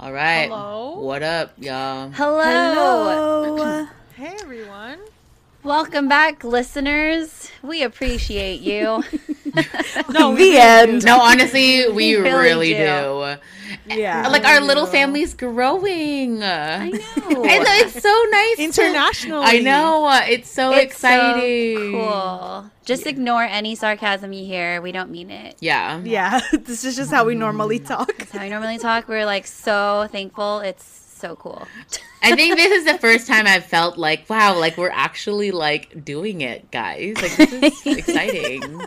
All right. Hello? What up, y'all? Hello. Hello. Hey everyone. Welcome back, listeners. We appreciate you. No, The end. No, honestly, we really really, do. do. Yeah. Like our little family's growing. I I know. know it's so nice. to- Internationally. I know uh, it's so It's so exciting. cool. Just ignore any sarcasm you hear. We don't mean it. Yeah. Yeah, this is just how we normally talk. That's how we normally talk. We're like so thankful. It's so cool. I think this is the first time I've felt like, wow, like we're actually like doing it, guys. Like this is exciting.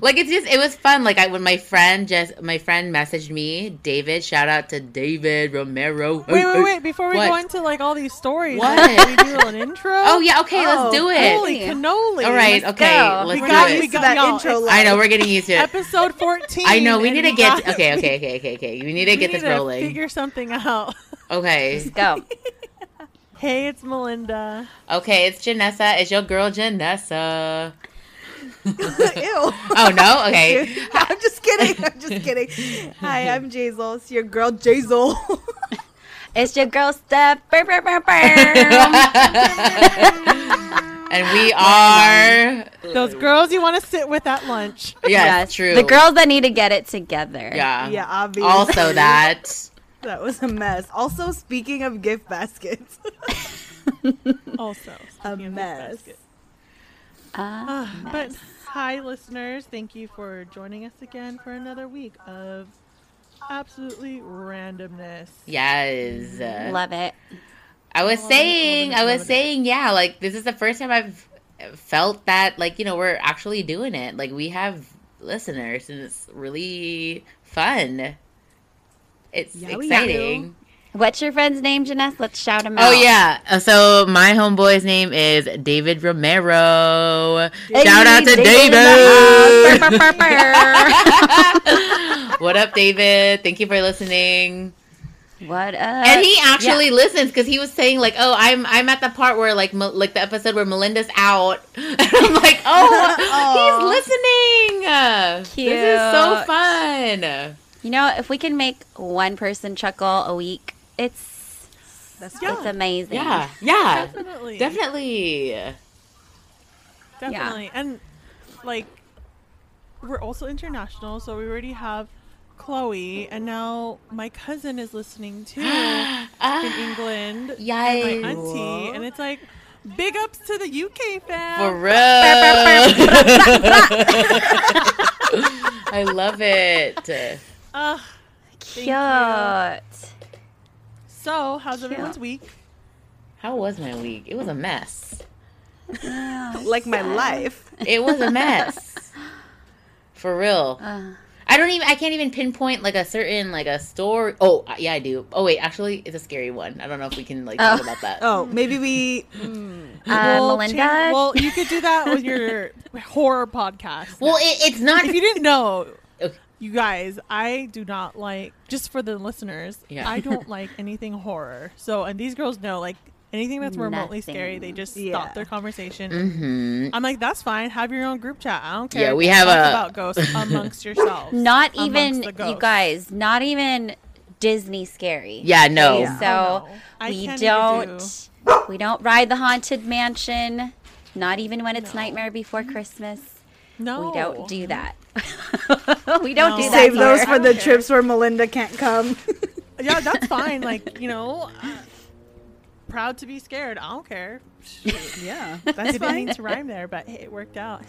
Like it's just, it was fun. Like I, when my friend just, my friend messaged me, David. Shout out to David Romero. Wait, wait, wait! Before we What? go into like all these stories, What? can we do an intro? Oh yeah, okay, Oh, let's do it. Holy cannoli! All right, Let's okay, go. let's We do got- it. we got- that y'all, intro. it's- I know we're getting used to it. Episode fourteen. I know we need to get got- okay, okay, okay, okay, okay. We need to we get need this to rolling. Figure something out. Okay, Let's go. Hey, it's Melinda. okay. It's Janessa. It's your girl Janessa. Ew. Oh no, okay. I'm just kidding. I'm just kidding. Hi, I'm Jazel. It's your girl Jazel. It's your girl Steph. Burr, burr, burr, burr. and we are Those girls you want to sit with at lunch. yes, true. The girls that need to get it together. Yeah. yeah, obviously. Also that. That was a mess. Also, speaking of gift baskets, Also, a speaking mess. basket. Ah, Ah, but hi, listeners. Thank you for joining us again for another week of absolutely randomness. Yes. love it. I was Love it, saying, I love was it. saying, yeah, like this is the first time I've felt that, like, you know, we're actually doing it. Like we have listeners and it's really fun. It's Yeah, exciting. What's your friend's name, Janess? Let's shout him out. Oh yeah. Uh, So my homeboy's name is David Romero. Hey, Shout out to David David. in the house. Burr, burr, burr, what up, David? Thank you for listening. What up? and he actually listens because he was saying like, "Oh, I'm I'm at the part where like like the episode where Melinda's out." And I'm like, "Oh, he's listening. This is so fun." You know, if we can make one person chuckle a week, it's That's Yeah. it's amazing. Yeah, yeah, Definitely. definitely. Definitely. And like we're also international, so we already have Chloe and now my cousin is listening too in England. Yikes. And my auntie. And it's like big ups to the UK fam. For real. I love it. Uh, Cute. so how's Cute. everyone's week? How was my week? It was a mess. like my life. It was a mess. For real. Uh, I don't even. I can't even pinpoint like a certain like a story. Oh yeah, I do. Oh wait, actually, it's a scary one. I don't know if we can like talk Oh. about that. Oh, maybe we. mm, uh, Well, Melinda. change- well, you could do that with your horror podcast. Well, it, it's not. if you didn't know, Okay. You guys, I do not like just for the listeners. Yeah. I don't like anything horror. So, and these girls know like anything that's remotely Nothing. scary, they just Yeah. stop their conversation. hmm I'm like, that's fine. Have your own group chat. I don't care. Yeah, we Talk have a- about ghosts amongst yourselves. not even you guys. Not even Disney scary. Yeah, no. Yeah. So Oh, no. We can't don't. We don't ride the haunted mansion. Not even when it's No. Nightmare Before Christmas. No, We don't do that. we don't No. do that. Save those for the Okay. trips where Melinda can't come. Yeah, that's fine. like you know, uh, proud to be scared. I don't care. yeah, that's Didn't fine. to rhyme there, but hey, it worked out.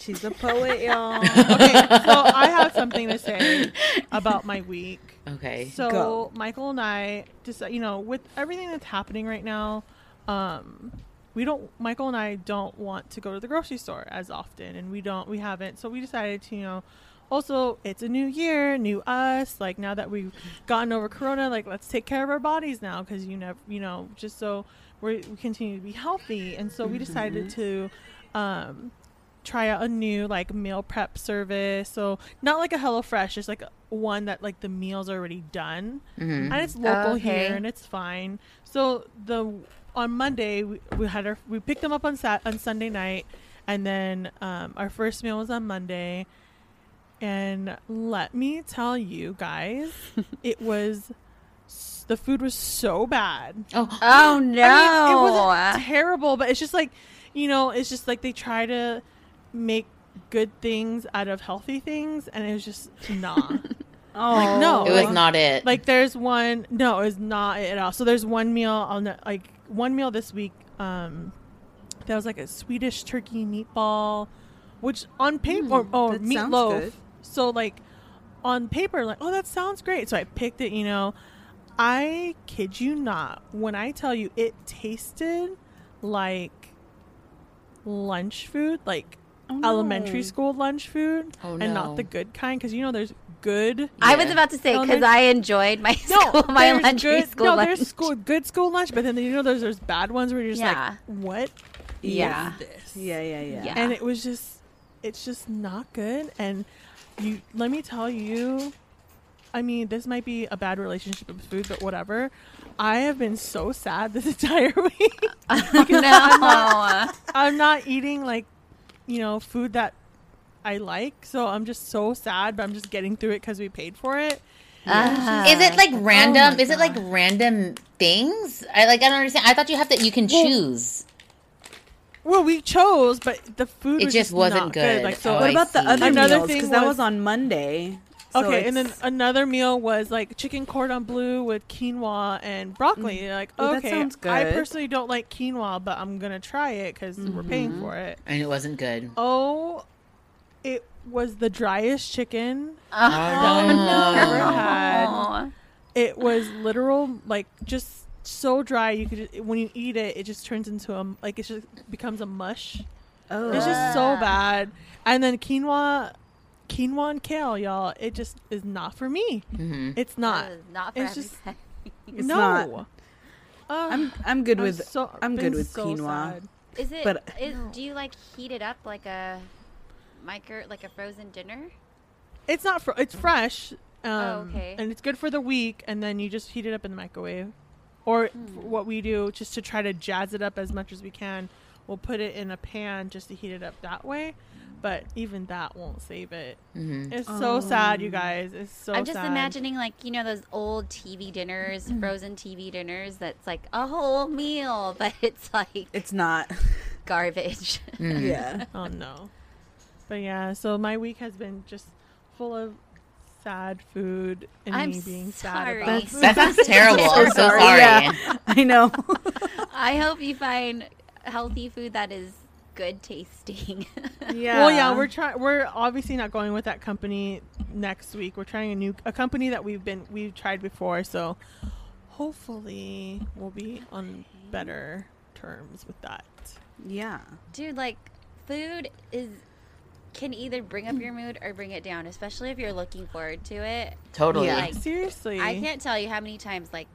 She's a poet, y'all. okay, so I have something to say about my week. Okay. So Go. Michael and I just you know with everything that's happening right now, um, we don't. Michael and I don't want to go to the grocery store as often, and we don't. We haven't. So we decided to you know. Also, it's a new year, new us. Like now that we've gotten over Corona, like let's take care of our bodies now because you never, you know, just so we we continue to be healthy. And so we decided to um, try out a new like meal prep service. So not like a HelloFresh, just like one that like the meals are already done hmm and it's local Okay. here and it's fine. So the on Monday we, we had our we picked them up on sat on Sunday night, and then um, our first meal was on Monday. And let me tell you guys, it was the food was so bad. Oh, Oh no! I mean, it wasn't terrible, but it's just like, you know, it's just like they try to make good things out of healthy things, and it was just nah. Oh like, no. it was not it. like there's one, no, it's not it at all. So there's one meal on the like one meal this week. Um, that was like a Swedish turkey meatball, which on paper, or, oh, meatloaf. So like on paper, like oh that sounds great. So I picked it. You know, I kid you not when I tell you it tasted like lunch food, like Oh, elementary no. school lunch food, Oh, and no. not the good kind. Because you know there's good. I was about to say because I enjoyed my No, school, my there's elementary good, school no, lunch. there's school good school lunch, but then you know there's there's bad ones where you're just Yeah. like, what? Yeah. this? Yeah, yeah, yeah. Yeah. And it was just, it's just not good. And you, let me tell you, I mean, this might be a bad relationship with food, but whatever. I have been so sad this entire week. Oh, no. I'm not eating like, you know, food that I like. So I'm just so sad, but I'm just getting through it because we paid for it. Uh, is it like random? my is it like random things? I like. I don't understand. I thought you have to. You can Well, choose. Well, we chose, but the food It was just just wasn't not good. Like so, Oh, What I about the see. other Another meals? thing Because that was- was on Monday. So okay, and then another meal was like chicken cordon bleu with quinoa and broccoli. You're like, Oh, that okay, sounds I personally don't like quinoa, but I'm gonna try it because we're paying Mm-hmm. for it. And it wasn't good. Oh, it was the driest chicken Oh, I've ever had. It was literal, like just so dry. You could just, when you eat it, it just turns into a like it just becomes a mush. oh, It's just so bad. And then quinoa, quinoa and kale, y'all. It just is not for me. Mhm. It's not. Uh, not for It's just- It's no. not. Uh, I'm I'm good I'm with so, I'm good with so quinoa. sad. Is it? But- is- do you like heat it up like a micro, like a frozen dinner? It's not. Fr- it's fresh. Um, Oh, okay. And it's good for the week, and then you just heat it up in the microwave. Or Hmm. what we do, just to try to jazz it up as much as we can, we'll put it in a pan just to heat it up that way. But even that won't save it. Mhm. It's so sad, you Oh. guys. It's so. I'm just sad. imagining like you know those old TV dinners, frozen TV dinners. That's like a whole meal, but it's like It's not. garbage. Mm. yeah. Oh no. But yeah, so my week has been just full of sad food and I'm me being sorry. sad about That's- food. That sounds terrible. I'm so sorry. sorry. Yeah. I know. I hope you find healthy food that is good tasting. yeah. Well, yeah, we're trying. We're obviously not going with that company next week. We're trying a new a company that we've been we've tried before. So hopefully we'll be on better terms with that. yeah. Dude, like food is can either bring up your mood or bring it down, especially if you're looking forward to it. Totally. Yeah. Like, Seriously, I can't tell you how many times like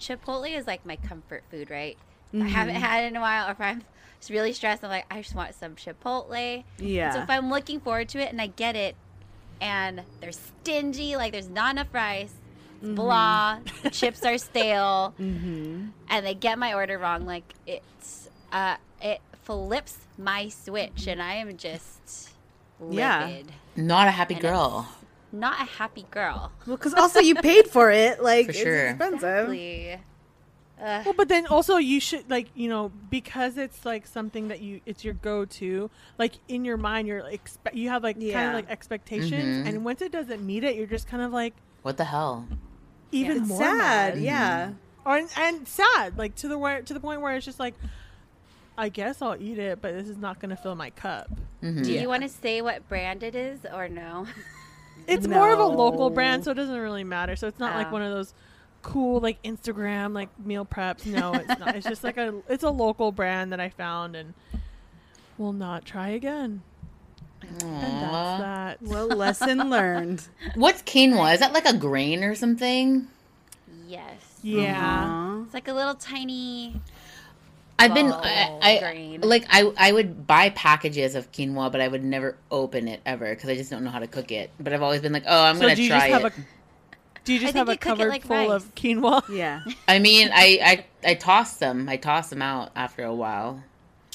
Chipotle is like my comfort food, right? I Mhm. haven't had it in a while, or if I'm just really stressed, I'm like, I just want some Chipotle. Yeah. So if I'm looking forward to it and I get it, and they're stingy, like there's not enough rice, it's blah, the chips are stale, mm-hmm. and they get my order wrong, like it's uh, it flips my switch, and I am just Yeah. Not a happy And girl. Not a happy girl. Well, because also you paid for it. Like For it's sure. expensive. Exactly. Ugh. Well, but then also you should like you know because it's like something that you it's your go to like in your mind you're like expe- you have like kind of like expectations Mhm. and once it doesn't meet it you're just kind of like What the hell? even It's more sad. mad. Yeah. or and, and sad like to the where to the point where it's just like I guess I'll eat it but this is not gonna fill my cup. Mhm. Do Yeah. you want to say what brand it is or no? It's more of a local brand so it doesn't really matter. So it's not like Oh. one of those cool like Instagram like meal preps. No, it's not. It's just like a it's a local brand that I found and will not try again. And that's that. Well, lesson learned. What's quinoa? Is that like a grain or something? Yes. Yeah. Aw. It's like a little tiny. I've been I, I like I I would buy packages of quinoa, but I would never open it ever because I just don't know how to cook it. But I've always been like, oh, I'm So gonna do you try just have it. a do you just think have a you cupboard like full rice. of quinoa? Yeah. I mean, I I I toss them. I toss them out after a while.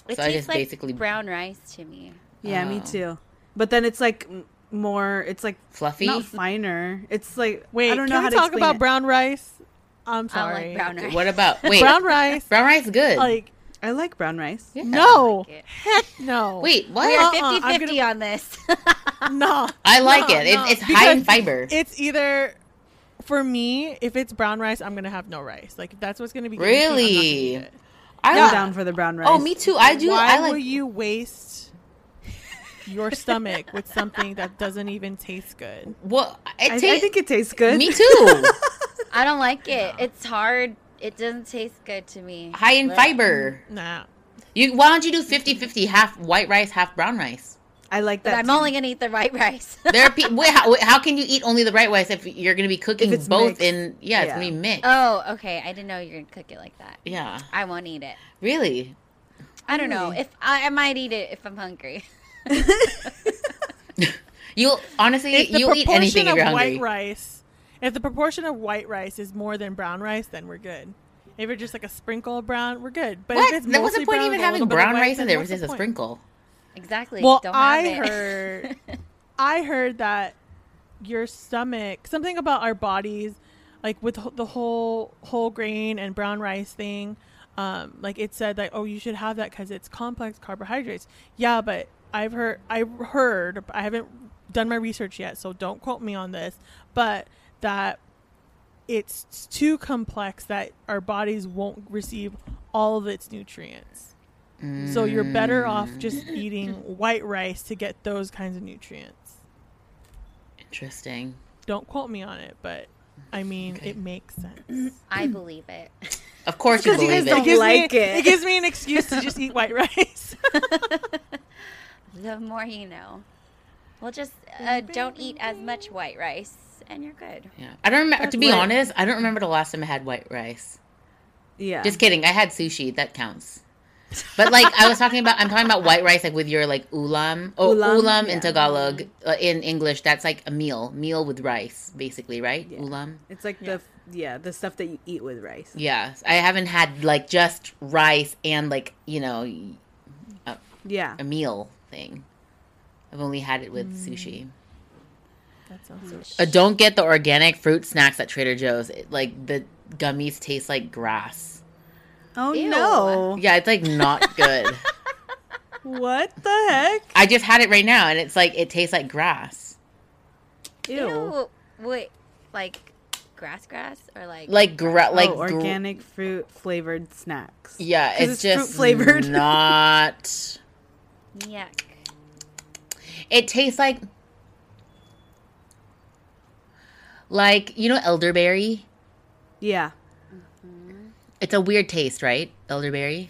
It So I tastes just like basically- brown rice to me. Yeah, me Oh. too. But then it's like more. It's like Fluffy. not finer. It's like Wait, I don't know can how we to talk about it. brown rice? I'm I sorry. like brown rice. What about wait? Brown rice. brown rice is good. Like I like brown rice. Yeah. no, like heck no. Wait, what? We are Uh-uh, 50 50 gonna- on this. no. I like no, it. it. no. It's high in Because fiber. It's either for me. If it's brown rice, I'm gonna have no rice. Like if that's what's gonna be. given to I'm Really? I I'm like. down for the brown rice. Oh, me too. I do. Why I like. will you waste your stomach with something that doesn't even taste good? well, it I, I think it tastes good. Me too. I don't like it. It's hard. It doesn't taste good to me. high in But- fiber. Nah. You why don't you do 50-50, half white rice, half brown rice? I like But that. I'm too. only gonna eat the white rice. There are people. Wait, how, wait, how can you eat only the right rice if you're going to be cooking it's both mixed. in? Yeah, it's Yeah. going to be mixed. oh, okay. I didn't know you're gonna cook it like that. yeah, I won't eat it. really. I don't know if I, I might eat it if I'm hungry. You honestly, If you'll eat anything if you're hungry. white rice, if the proportion of white rice is more than brown rice, then we're good. If it's just like a sprinkle of brown, we're good. But what? if it's Then what's the point brown even a having little bit of brown rice if then there what's was just the a point? sprinkle? Exactly. Well, Don't I it. heard, I heard that your stomach, something about our bodies, like with the whole whole grain and brown rice thing, um, like it said that oh you should have that because it's complex carbohydrates. Yeah, but I've heard I've heard I haven't done my research yet, so don't quote me on this, but that it's too complex that our bodies won't receive all of its nutrients. So you're better off just eating white rice to get those kinds of nutrients. Interesting. Don't quote me on it, but I mean Okay. it makes sense. I believe it. Of course you believe guys it. don't gives like me, it. It gives me an excuse to just eat white rice. the more you know. Well, just uh, don't eat as much white rice, and you're good. Yeah. I don't remember. To be Right. honest, I don't remember the last time I had white rice. yeah. Just kidding. I had sushi. That counts. But like I was talking about, I'm talking about white rice, like with your like ulam. Oh, ulam, Ulam, in. Tagalog. Uh, in English, that's like a meal, meal with rice, basically, right? Yeah. Ulam. it's like the yeah the stuff that you eat with rice. Yeah, I haven't had like just rice and like you know Yeah. a meal thing. I've only had it with sushi. That sounds so Uh, don't get the organic fruit snacks at Trader Joe's. It, like the gummies taste like grass. Oh Ew. no! Yeah, it's like not good. What the heck? I just had it right now, and it's like it tastes like grass, Ew. Wait, like grass, grass, or like like gra- like oh, gr- organic fruit flavored snacks. Yeah, it's, it's just flavored. Not. yuck. It tastes like like you know elderberry. Yeah, It's a weird taste, right? Elderberry,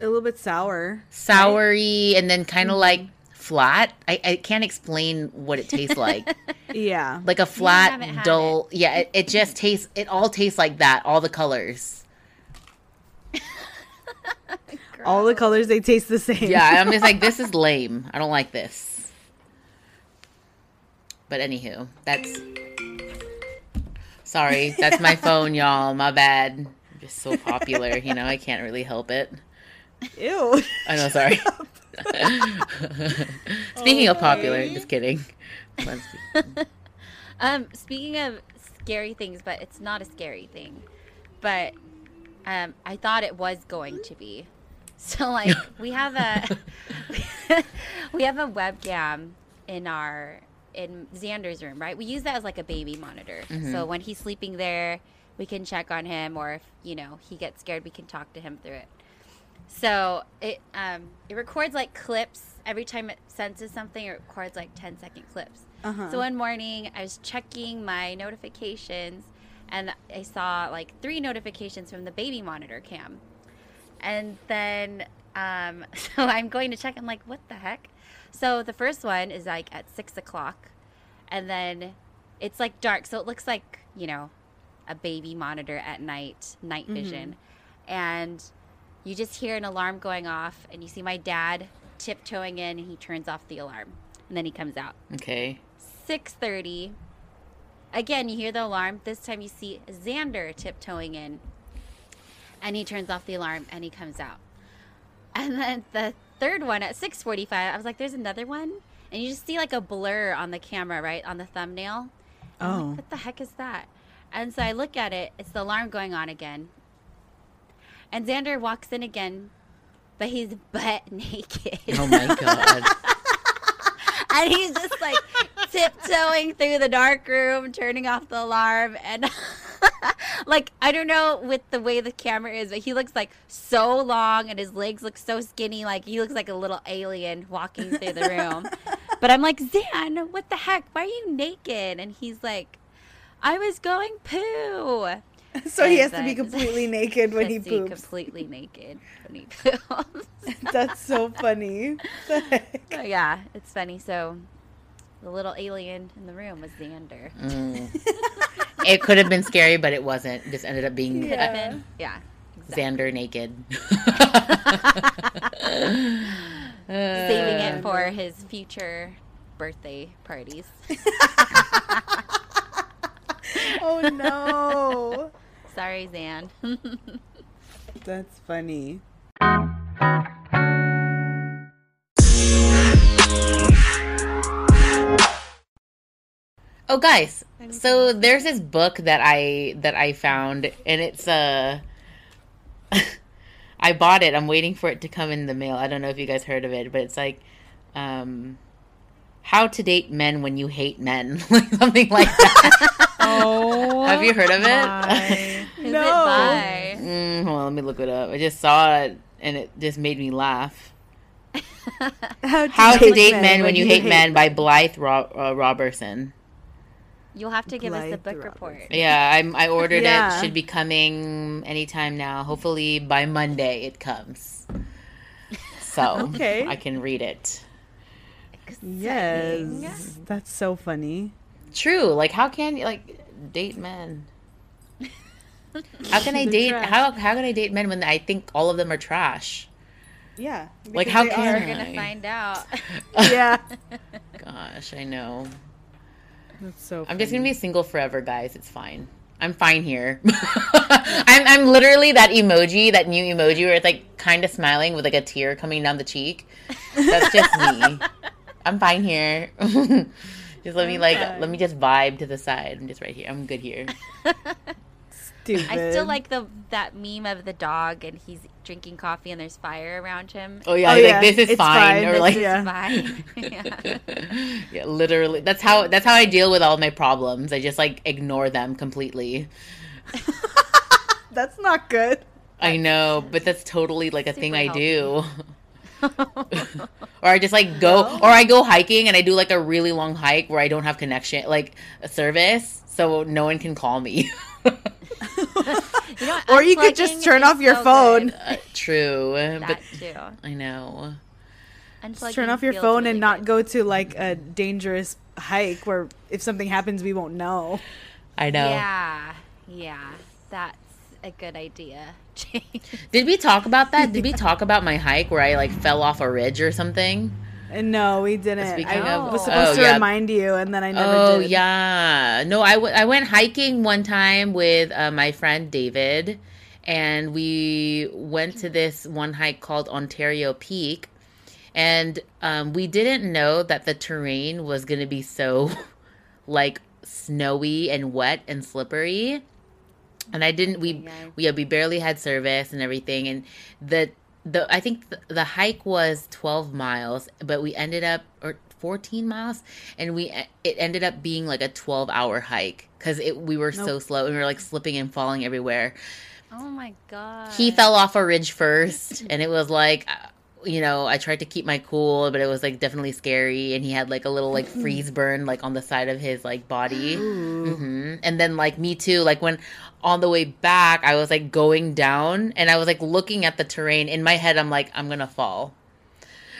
a little bit sour. soury, and then kind of Mm-hmm. like flat. I, I can't explain what it tastes like. Yeah. like a flat, had dull. Yeah, it, it just tastes. It all tastes like that. All the colors. All the colors they taste the same. Yeah, I'm just like this is lame. I don't like this. But anywho, that's. Sorry, that's my phone, y'all. My bad. I'm just so popular, you know. I can't really help it. Ew. I know. Sorry. Speaking of popular, just kidding. Um, speaking of scary things, but it's not a scary thing. But um, I thought it was going to be. So like we have a we have a webcam in our in Xander's room, right? We use that as like a baby monitor. So when he's sleeping there, we can check on him, or if you know he gets scared, we can talk to him through it. So it um, it records like clips every time it senses something. It records like 10 second clips. Uh-huh. So one morning, I was checking my notifications, and I saw like three notifications from the baby monitor cam. And then, um, so I'm going to check. I'm like, what the heck? So the first one is like at six o'clock, and then it's like dark, so it looks like you know a baby monitor at night, night vision, and you just hear an alarm going off, and you see my dad tiptoeing in, and he turns off the alarm, and then he comes out. okay. 6:30. Again, you hear the alarm. This time you see Xander tiptoeing in. And he turns off the alarm and he comes out. And then the third one at 6:45, I was like there's another one. And you just see like a blur on the camera, right? On the thumbnail. And Oh. like, what the heck is that? And so I look at it, it's the alarm going on again. And Xander walks in again, but he's butt naked. Oh my god. and he's just like tiptoeing through the dark room, turning off the alarm, and like I don't know with the way the camera is, but he looks like so long, and his legs look so skinny, like he looks like a little alien walking through the room. but I'm like, Zan, what the heck? Why are you naked? And he's like, I was going poo. So he has to be completely naked when he Has poops. completely naked when he poops. That's so funny. The? So yeah, it's funny. So the little alien in the room was Xander. Mm. It could have been scary, but it wasn't. It just ended up being Could uh, been. Yeah. exactly. Xander naked. Saving Uh, it for his future birthday parties. Oh no. Sorry, Zan. That's funny. Oh, guys. So there's this book that I that I found, and it's uh I bought it. I'm waiting for it to come in the mail. I don't know if you guys heard of it, but it's like um how to date men when you hate men, like something like that. Oh, Have you heard of it? my. Who's No. it by? mm, hold on, let me look it up. I just saw it, and it just made me laugh. How How to date men when you hate men by Blythe Ro- uh, Roberson. You'll have to give us the book Roberts. report. Yeah, I'm, I ordered Yeah. it. Should be coming anytime now. Hopefully by Monday it comes. So Okay. I can read it. Yes. That's so funny. True. Like how can you like date men? How can I date trash. how how can I date men when I think all of them are trash? Yeah. Like, how can are- We're I? gonna find out. Yeah. Gosh, I know. That's so I'm just gonna be single forever, guys. It's fine. I'm fine here. I'm I'm literally that emoji, that new emoji where it's like kind of smiling with like a tear coming down the cheek. That's just me. I'm fine here. just let me like let me just vibe to the side. I'm just right here. I'm good here. stupid. I still like the that meme of the dog and he's drinking coffee and there's fire around him. Oh yeah, Oh, like this is It's fine. fine. Or This like is- Yeah. Fine. yeah. yeah, literally. That's how that's how I deal with all my problems. I just like ignore them completely. That's not good. I know, but that's totally like a thing Super I do. or I just like go, or I go hiking and I do like a really long hike where I don't have connection, like a service, so no one can call me. You know? Or you could just turn off your so phone. Uh, true, but too. I know. Unplugging turn off your phone really and not good. go to like a dangerous hike where if something happens we won't know. I know. Yeah, yeah, that's a good idea. Did we talk about that? Did we talk about my hike where I like fell off a ridge or something? No, we didn't. Speaking I of- was supposed Oh, to yeah. remind you, and then I never Oh did. yeah, no, I, w- I went hiking one time with uh, my friend David, and we went to this one hike called Ontario Peak, and um, we didn't know that the terrain was gonna be so like snowy and wet and slippery, and I didn't we we yeah, we barely had service and everything, and the the I think the, the hike was 12 miles, but we ended up or 14 miles, and we it ended up being like a 12 hour hike because it we were so slow and we were like slipping and falling everywhere. oh my god. He fell off a ridge first, and it was like. You know, I tried to keep my cool, but it was like definitely scary, and he had like a little like freeze burn like on the side of his like body. Ooh. hmm And then like me too, like when on the way back, I was like going down and I was like looking at the terrain. In my head, I'm like, I'm gonna fall.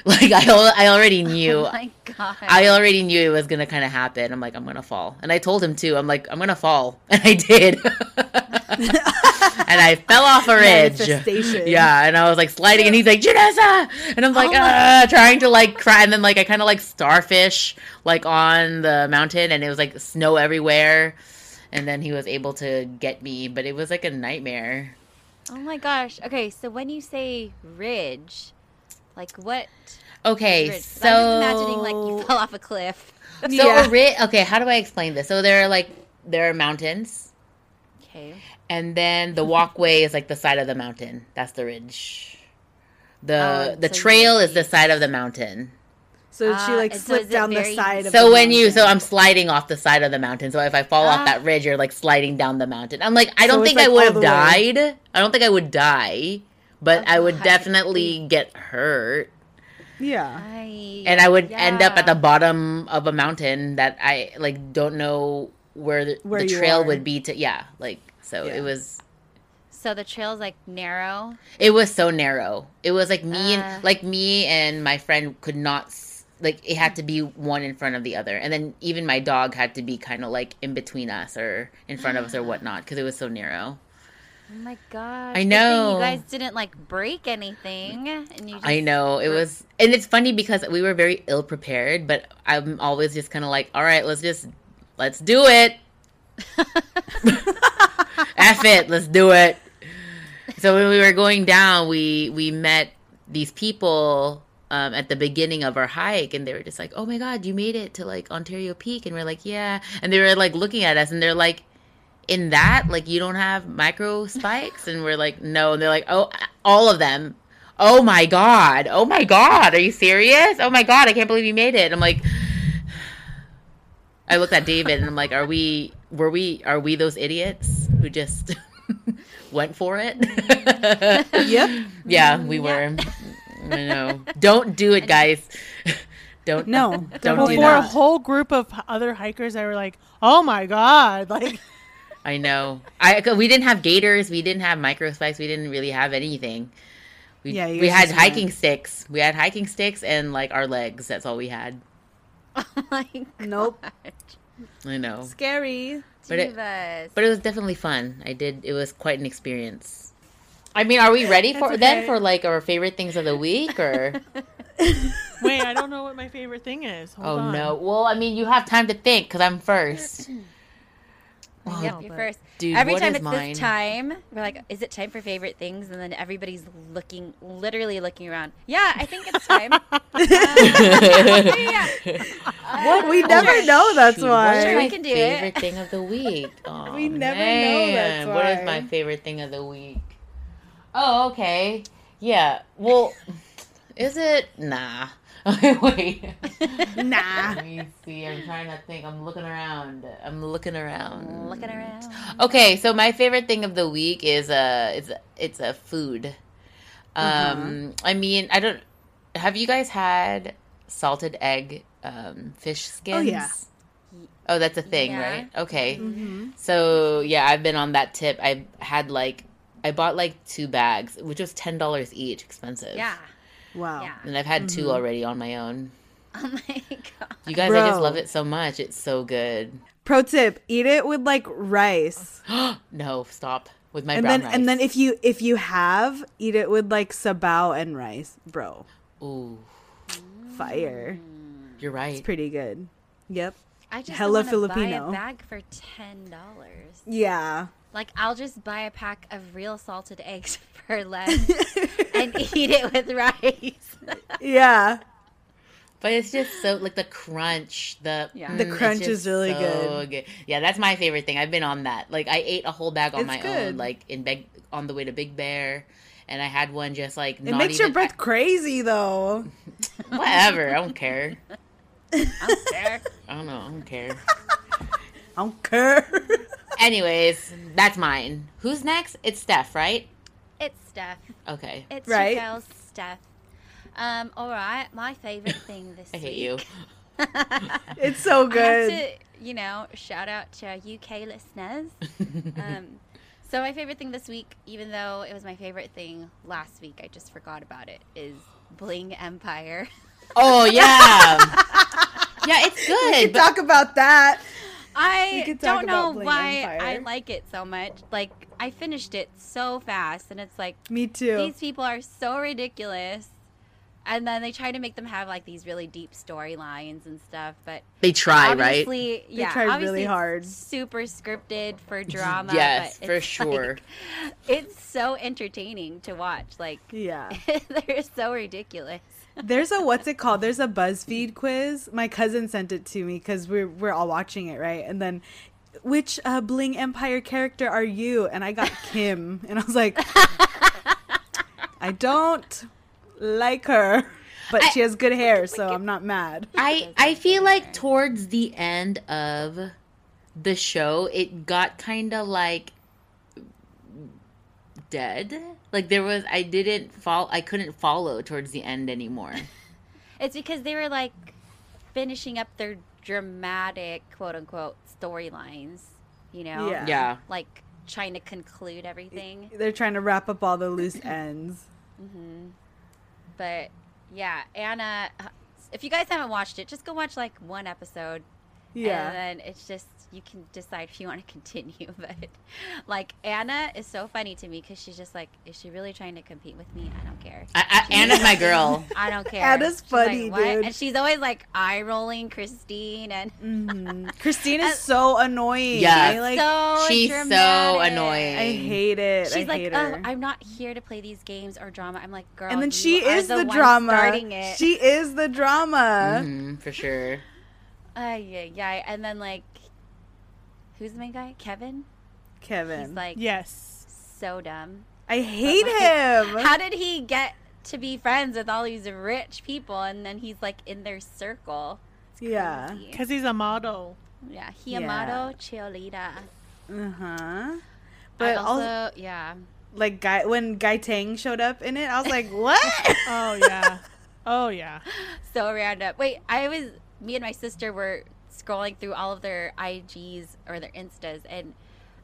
Like I, I already knew. Oh my god. I already knew it was gonna kind of happen. I'm like, I'm gonna fall, and I told him too. I'm like, I'm gonna fall, and I did. and I fell off a ridge. Yeah, and I was like sliding, and he's like, Janessa! And I'm like, Oh ah, trying to like cry, and then like I kind of like starfish like on the mountain, and it was like snow everywhere. And then he was able to get me, but it was like a nightmare. oh my gosh. Okay, so when you say ridge, like what? Okay, ridge? so I'm just imagining like you fell off a cliff. So Yeah. a ri- okay, how do I explain this? So there are like there are mountains, Okay. and then the walkway is like the side of the mountain. That's the ridge. The Oh, the so trail is the side of the mountain. So she Ah, like and so slipped is it down the side of So the when you so. I'm sliding off the side of the mountain. So if I fall Ah. off that ridge, you're like sliding down the mountain. I'm like I don't So it's, think I would have the way. died. I don't think I would die, but I would God. definitely get hurt. Yeah. I, and I would end up at the bottom of a mountain that I like don't know where the, Where the trail are. would be to yeah like so Yeah. it was So the trail's like narrow. it was so narrow it was like me Uh. and like me and my friend could not like it had to be one in front of the other and then even my dog had to be kind of like in between us or in front of us or whatnot because it was so narrow Oh my gosh. I know. You guys didn't like break anything, and you. Just, I know it was, and it's funny because we were very ill prepared. But I'm always just kind of like, all right, let's just let's do it. F it, let's do it. So when we were going down, we we met these people um, at the beginning of our hike, and they were just like, "Oh my god, you made it to like Ontario Peak," and we're like, "Yeah," and they were like looking at us, and they're like. In that, like, you don't have micro spikes, and we're like, no. And they're like, oh, all of them. Oh my god! Oh my god! Are you serious? Oh my god! I can't believe you made it. I'm like, I looked at David and I'm like, are we? Were we? Are we those idiots who just went for it? Yep. Yeah, we were. I know. Don't do it, guys. Don't. No, Don't definitely do For a whole group of other hikers that were like, "Oh my god!" Like, I know. I we didn't have gaiters. We didn't have micro spikes. We didn't really have anything. We, Yeah, we had hiking went. sticks. We had hiking sticks and like our legs. That's all we had. Oh my Nope. I know. Scary. But it- But it was definitely fun. I did. It was quite an experience. I mean, are we ready for That's then for like our favorite things of the week or? wait, I don't know what my favorite thing is. Hold oh on. no. Well, I mean, you have time to think because I'm first. Oh, Yep, you're first. Dude, Every what time is it's mine? this time, we're like, "Is it time for favorite things?" And then everybody's looking, literally looking around. Yeah, I think it's time. Uh, yeah. What? We never know, that's Shoot, why. What is Sure, we can do it. favorite thing of the week? Oh, We never know, that's man. What is my favorite thing of the week? Oh, okay. Yeah. Well, is it? Nah. Wait. Nah. Let me see. I'm trying to think. I'm looking around. I'm looking around. Looking around. Okay, so my favorite thing of the week is uh it's it's a food. Uh-huh. Um I mean, I don't have you guys had salted egg um fish skins? Oh yeah. Oh, that's a thing, Yeah. right? Okay. Mm-hmm. So, yeah, I've been on that tip. I had like I bought like two bags, which was $10 each, expensive. Yeah. Wow. Yeah. And I've had two Mhm. already on my own. Oh my god. You guys, I just love it so much. It's so good. Pro tip: eat it with like rice, no, stop. With my and brown then rice. and then if you if you have, eat it with like sabaw and rice, bro. Ooh, Fire. you're right. It's pretty good. Yep. I just Hella Hella Buy Filipino. a bag for ten dollars. Yeah. Like I'll just buy a pack of real salted eggs for less and eat it with rice. Yeah. But it's just so like the crunch, the Yeah. The mm, it's crunch is really so Yeah, that's my favorite thing. I've been on that. Like I ate a whole bag on It's my good. own, like in big on the way to Big Bear, and I had one just like It not makes your even- breath crazy though. whatever. I don't care. I don't care. I don't know. I don't care. I don't care. Anyways, that's mine. Who's next? It's Steph, right? It's Steph. Okay. It's Right. your girl Steph. Um, all right, my favorite thing this I week. hate you. it's so I have good. to, you know, shout out to our UK listeners. Um, so my favorite thing this week, even though it was my favorite thing last week, I just forgot about it, is Bling Empire. oh yeah. yeah, it's we good. can but- talk about that. We I don't know why Empire. I like it so much. Like I finished it so fast, and it's like Me too. these people are so ridiculous. And then they try to make them have like these really deep storylines and stuff, but they try, right? obviously, yeah, try really obviously it's hard. super scripted for drama. Yes, but for it's, sure. like, it's so entertaining to watch. Like yeah. they're so ridiculous. There's a what's it called? There's a BuzzFeed quiz. My cousin sent it to me because we're we're all watching it, right? And then which uh, Bling Empire character are you? And I got Kim, and I was like, I don't like her, but she has good hair, so I'm not mad. I I feel like towards the end of the show, it got kind of like dead. Like there was, I didn't follow, I couldn't follow towards the end anymore. It's because they were like finishing up their dramatic quote unquote storylines, you know? Yeah. Yeah, Like trying to conclude everything. They're trying to wrap up all the loose ends. Mm-hmm. But yeah, Anna, if you guys haven't watched it, just go watch like one episode. Yeah. And then it's just, you can decide if you want to continue. But like, Anna is so funny to me because she's just like, is she really trying to compete with me? I don't care. I, I, Anna's my girl. I don't care. Anna's She's like, funny, "What?" dude. And she's always like eye rolling Christine and Mhm. Christine is so annoying. Yeah. I like. so she's so annoying. I hate it. She's I like, hate oh, her. I'm not here to play these games or drama. I'm like, girl, and then she are is the, one drama. Starting it. She is the drama. Mhm, for sure. Uh, yeah, yeah. And then like, who's the main guy? Kevin. Kevin. He's like Yes. so dumb. I hate like, him. How did he get to be friends with all these rich people and then he's like in their circle? Yeah. Because he's a model. Yeah, he a model, cheerleader. Uh huh. But But also, also, yeah. like, guy when Guy Tang showed up in it, I was like, what? Oh yeah. oh yeah. so random. Wait, I was me and my sister were scrolling through all of their IGs or their Instas, and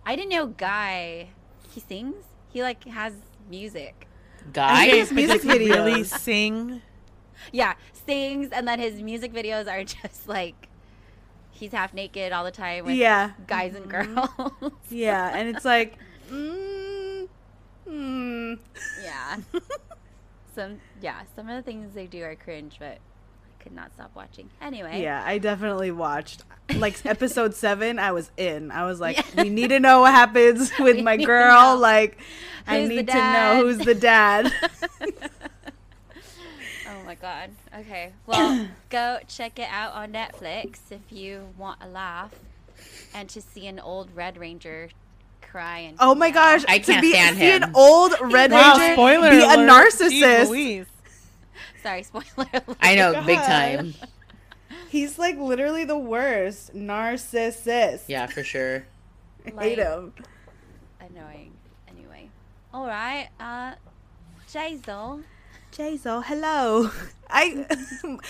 I didn't know Guy. He sings. He like has music. Guy. his music Does he really videos. sing? Yeah, sings, and then his music videos are just like he's half naked all the time with yeah. guys and girls. Yeah. And it's like, mm, mm. yeah. Some yeah, some of the things they do are cringe, but I could not stop watching. Anyway. Yeah, I definitely watched. Like episode seven, I was in. I was like, Yeah. we need to know what happens with We my girl. Like, I Who's the need to know who's the dad. Oh my god. Okay. Well, go check it out on Netflix if you want a laugh and to see an old Red Ranger cry and oh my gosh, I to can't be, stand see an him. old Red Wow, Ranger spoiler be a alert. Jeez narcissist. Louise. Sorry, spoiler alert. I know, God. big time. He's like literally the worst narcissist. Yeah, for sure. I Like- hate him. Annoying. Anyway. All right. Uh Jaisal. Jaisal, hello. I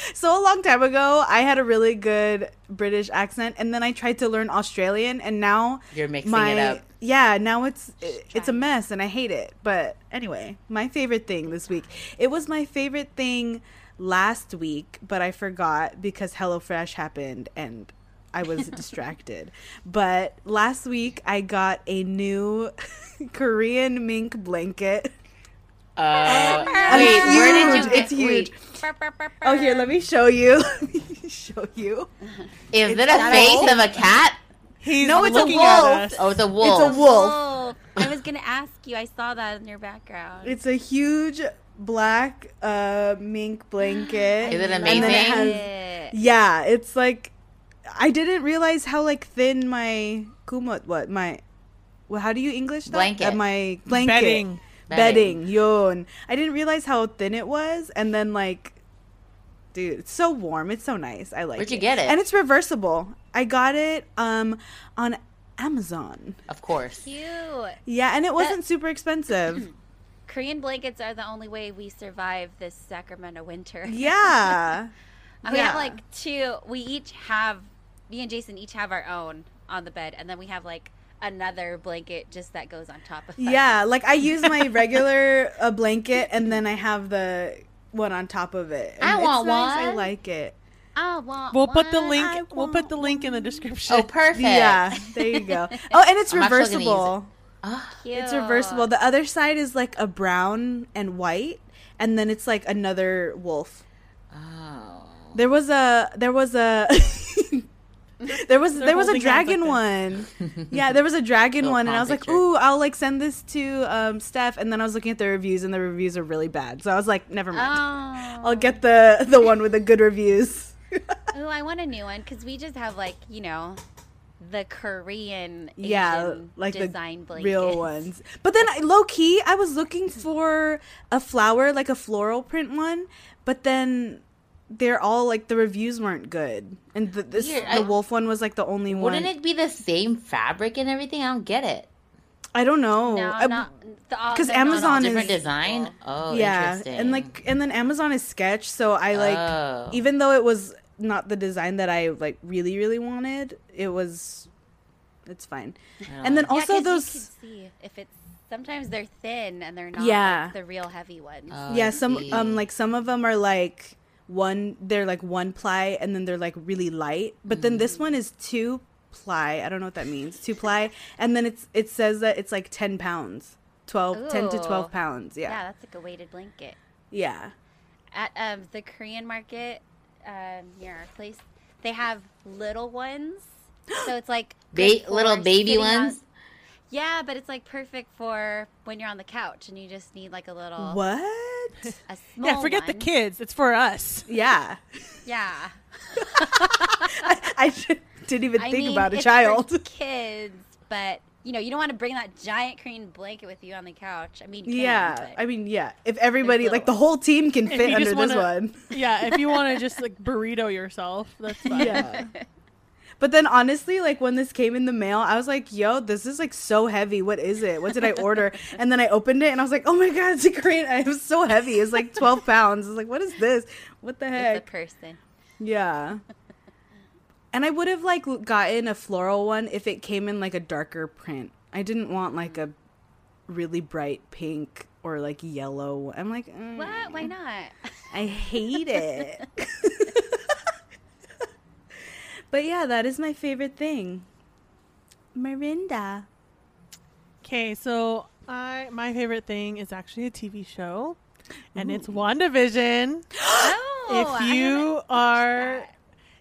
so a long time ago, I had a really good British accent, and then I tried to learn Australian, and now You're mixing my it up. yeah, now it's it's a mess, and I hate it. But anyway, my favorite thing this week. It was my favorite thing last week, but I forgot because HelloFresh happened, and I was distracted. But last week, I got a new Korean mink blanket. Uh, wait, it's where did you get? It's huge. wait, Oh, here, let me show you. let me show you. is It's it a not a face of a cat? He's No, it's a wolf. Oh, it's a wolf. It's a wolf. Oh, I was gonna ask you. I saw that in your background. It's a huge black uh, mink blanket. Is it And then it amazing? has, yeah, it's like I didn't realize how like thin my kumot. What my? Well, how do you English that? Blanket. Uh, my blanket. Bedding. Bedding. Yon. I didn't realize how thin it was, and then like. Dude, it's so warm. It's so nice. I like Where'd it. you get it? And it's reversible. I got it um on Amazon. Of course. Cute. Yeah, and it wasn't super expensive. Korean blankets are the only way we survive this Sacramento winter. yeah. And we have like two. We each have. Me and Jason each have our own on the bed, and then we have like another blanket just that goes on top of. us. Yeah, like I use my regular uh, blanket and then I have the one on top of it. I And want it's nice. I like it. I want. We'll put the link. We'll put the link in the description. Oh, perfect. Yeah, there you go. Oh, and it's I'm actually gonna use reversible. Ah, Cute. It's reversible. The other side is like a brown and white, and then it's like another wolf. oh. There was a there was a there was there was a dragon one. Yeah, there was a dragon Little one, and I was palm like, picture. "Ooh, I'll like send this to um, Steph." And then I was looking at the reviews, and the reviews are really bad. So I was like, "Never mind. Oh. I'll get the the one with the good reviews." Oh, I want a new one because we just have like you know the Korean Yeah, Asian like the design blankets. real ones. But then low key, I was looking for a flower, like a floral print one, but then they're all like the reviews weren't good, and the, this Weird. the I- wolf one was like the only one. Wouldn't it be the same fabric and everything? I don't get it. I don't know. No, I- not the- 'cause they're not all Amazon is- Different design. Oh, yeah, interesting. and like and then Amazon is sketch, so I like Oh. even though it was not the design that I like really really wanted, it was it's fine. And then also Yeah, those you can see if it's sometimes they're thin and they're not Yeah. like the real heavy ones. Oh, yeah some um like some of them are like one they're like one ply and then they're like really light. But then this one is two ply. I don't know what that means. Two ply. And then it's it says that it's like 10 pounds. 12 10 to 12 pounds. Yeah. yeah that's like a weighted blanket. yeah. At um, the Korean market um, near our place, they have little ones. So it's like Ba- little baby sitting on- ones. Yeah, but it's like perfect for when you're on the couch and you just need like a little what a small yeah, forget the kids. It's for us. yeah Yeah. i, I didn't even I think mean, about a it's child for kids, but you know, you don't want to bring that giant Korean blanket with you on the couch. I mean, can, yeah i mean yeah if everybody little like the whole team can fit under this wanna- one Yeah, if you want to just like burrito yourself, that's fine. yeah But then honestly, like when this came in the mail, I was like, yo, this is like so heavy. What is it? What did I order? and then I opened it and I was like, oh my God, it's a Korean. It was so heavy. It's like 12 pounds. I was like, what is this? What the heck? it's a person. Yeah. And I would have like gotten a floral one if it came in like a darker print. I didn't want like a really bright pink or like yellow. I'm like, mm, What? Why not? I hate it. but yeah, that is my favorite thing. Marinda. Okay, so I my favorite thing is actually a TV show, and it's WandaVision. Oh, if you are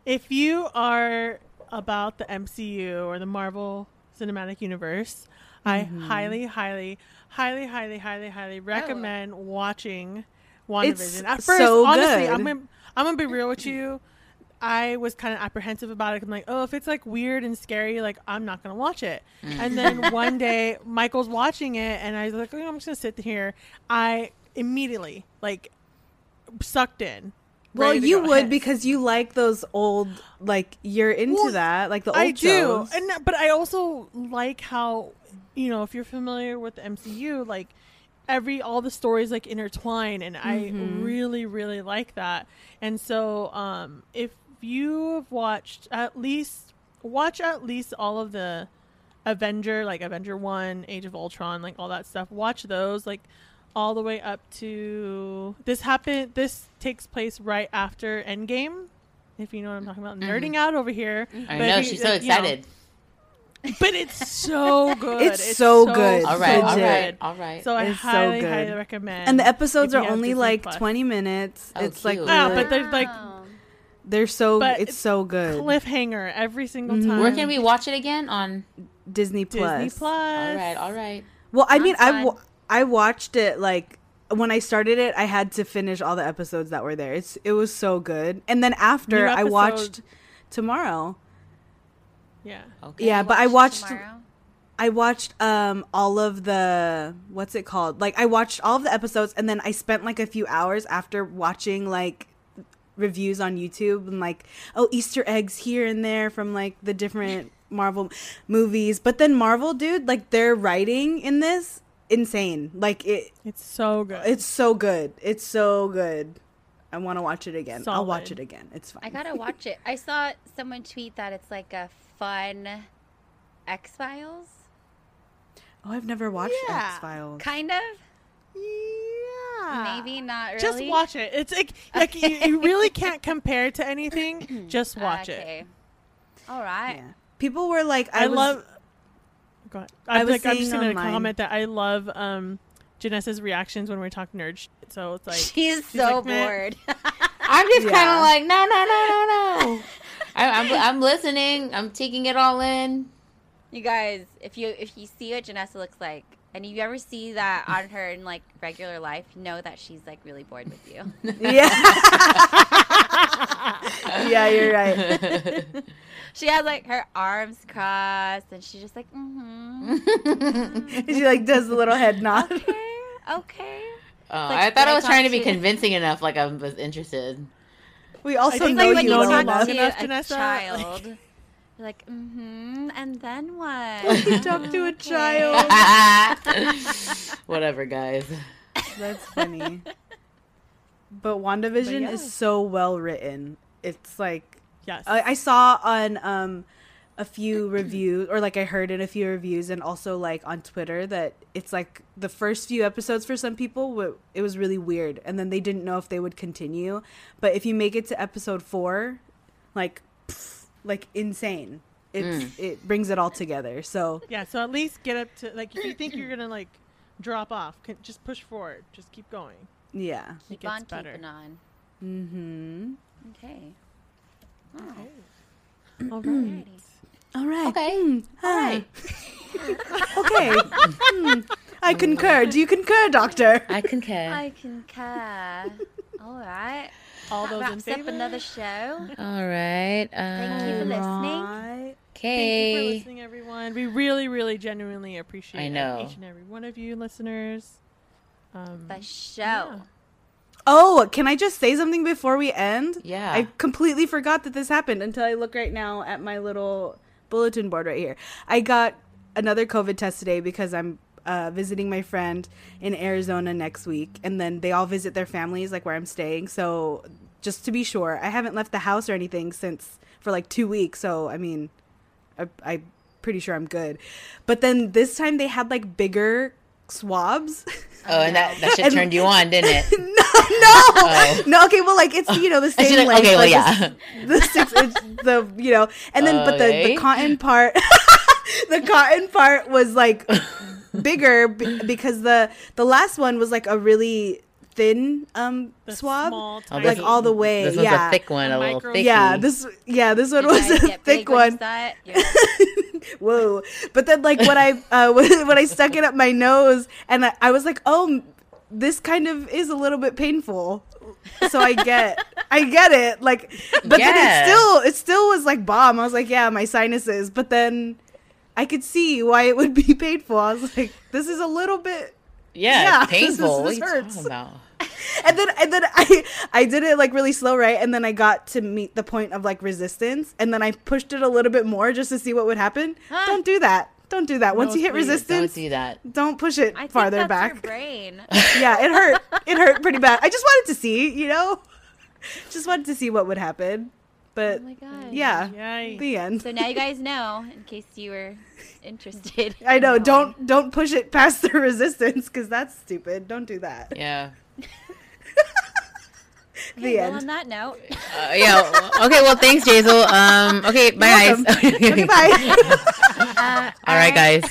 if you are about the MCU or the Marvel Cinematic Universe, I mm-hmm. highly, highly, highly, highly, highly, highly oh. recommend watching WandaVision. It's At first, so honestly. I'm gonna, I'm gonna be real with you. I was kind of apprehensive about it. I'm like, oh, if it's like weird and scary, like I'm not gonna watch it. And then one day, Michael's watching it, and I was like, oh, I'm just gonna sit here. I immediately like sucked in. Well, you would Hence- because you like those old, like you're into Well, that, like the old I do, shows. and but I also like how you know if you're familiar with the MCU, like every all the stories like intertwine, and I Mm-hmm. really really like that. And so, um, if you've watched at least watch at least all of the Avenger, like Avenger One, Age of Ultron, like all that stuff. Watch those, like all the way up to this happened. This takes place right after Endgame. If you know what I'm talking about, nerding out over here. Mm-hmm. I But know you- she's so like, you know, excited. but it's so good. It's so good. all right, all legit. right, all right. So I It's so highly, good. highly recommend. And the episodes are only like Plus. 20 minutes. Oh, it's like cute. Ah, the- but there's, like, Wow. They're so But it's it's so good. cliffhanger every single time. Where can we watch it again? On. Disney Plus. Disney Plus. All right, all right. Well, I mean, Sounds I I watched it like when I started it, I had to finish all the episodes that were there. It's it was so good. And then after New I watched tomorrow. Yeah. Okay. Yeah, but I watched tomorrow? I watched um all of the what's it called? Like I watched all of the episodes and then I spent like a few hours after watching like reviews on YouTube and like oh Easter eggs here and there from like the different Marvel movies. But then Marvel dude, like their writing in this insane. Like it It's so good. it's so good. It's so good. I want to watch it again. I'll watch it again. It's fine. I gotta watch it. I saw someone tweet that it's like a fun X Files, oh, I've never watched Yeah. X Files. kind of. Yeah. Maybe not really. Just watch it. It's like, like you, you really can't compare it to anything. Just watch it. Okay. All right. Yeah. People were like, I, I, was, love. Go ahead. I I'm was like, I'm just gonna online- comment that I love um, Janessa's reactions when we're talking nerd. Shit. So it's like She's so like, bored. I'm just kind of like, no, no, no, no, no. I, I'm, I'm listening. I'm taking it all in. you guys, if you if you see what Janessa looks like, and if you ever see that on her in like regular life, know that she's like really bored with you. yeah. yeah, you're right. she has like her arms crossed, and she's just like, mm-hmm. she like does the little head nod. okay, okay. Oh, Like, I thought when I I was trying to be to- convincing enough, like I was interested. We also think know like when you you know well you talk enough. long to enough, a Janessa, child, like- you're like, mm-hmm, and then what? You talk to a child. Whatever, guys. That's funny. But WandaVision yeah. is so well written. It's like Yes. I, I saw on um a few reviews or like I heard in a few reviews and also like on Twitter that it's like the first few episodes for some people it was really weird and then they didn't know if they would continue. But if you make it to episode 4, like pff, like insane. It's it brings it all together. So yeah. So at least get up to like if you think you're gonna like drop off, can, just push forward. Just keep going. yeah. It Keep gets on better. keeping on. Mm-hmm. Okay. All right. Alrighty. All right. Okay. Hmm. All right. Okay. Hmm. I concur. Do you concur, doctor? I concur. I concur. All right. All That those in wraps up another show. All right. Thank you for Um, listening. Right. Thank you for listening, everyone. We really, really, genuinely appreciate I know. each and every one of you listeners. Um, The show. yeah. Oh, can I just say something before we end? Yeah. I completely forgot that this happened until I look right now at my little bulletin board right here. I got another COVID test today because I'm uh, visiting my friend in Arizona next week, and then they all visit their families, like where I'm staying. So just to be sure, I haven't left the house or anything since for like two weeks. So I mean, I, I'm pretty sure I'm good. But then this time they had like bigger swabs. Oh, and that, that shit And- turned you on, didn't it? no, no, Oh. no. Okay, well, like it's you know the same like, length. okay, well, like, yeah. the, the six inch, the you know, and then but the the cotton part, the cotton part was like bigger b- because the the last one was like a really thin um The swab, small, Oh, tiny- like all the way. This one's yeah, a thick one, a little Micro- thicky. yeah. This yeah, this one You was guys a thick big when you one. saw Whoa! But then, like when I uh, when, when I stuck it up my nose, and I, I was like, "Oh, this kind of is a little bit painful." So I get, I get it. Like, but then Yeah. it still, it still was like bomb. I was like, "Yeah, my sinuses." But then I could see why it would be painful. I was like, "This is a little bit." Yeah, Yeah, it's painful. this- this what are you hurts. talking about? And then, and then I, I did it like really slow, right? And then I got to meet the point of like resistance, and then I pushed it a little bit more just to see what would happen. Huh. Don't do that. Don't do that. Once you hit please, resistance, Don't do that. don't push it I think farther that's back. your brain. yeah, it hurt. It hurt pretty bad. I just wanted to see, you know, just wanted to see what would happen. But Oh my god. yeah, Yay. the end. So now you guys know, in case you were interested. I know. Don't don't push it past the resistance because that's stupid. Don't do that. Yeah. the Okay, well, end. on that note, Uh, yeah. Okay. Well, thanks, Jazel. Um. Okay. Bye, welcome. guys. Okay, bye. uh, All right, guys.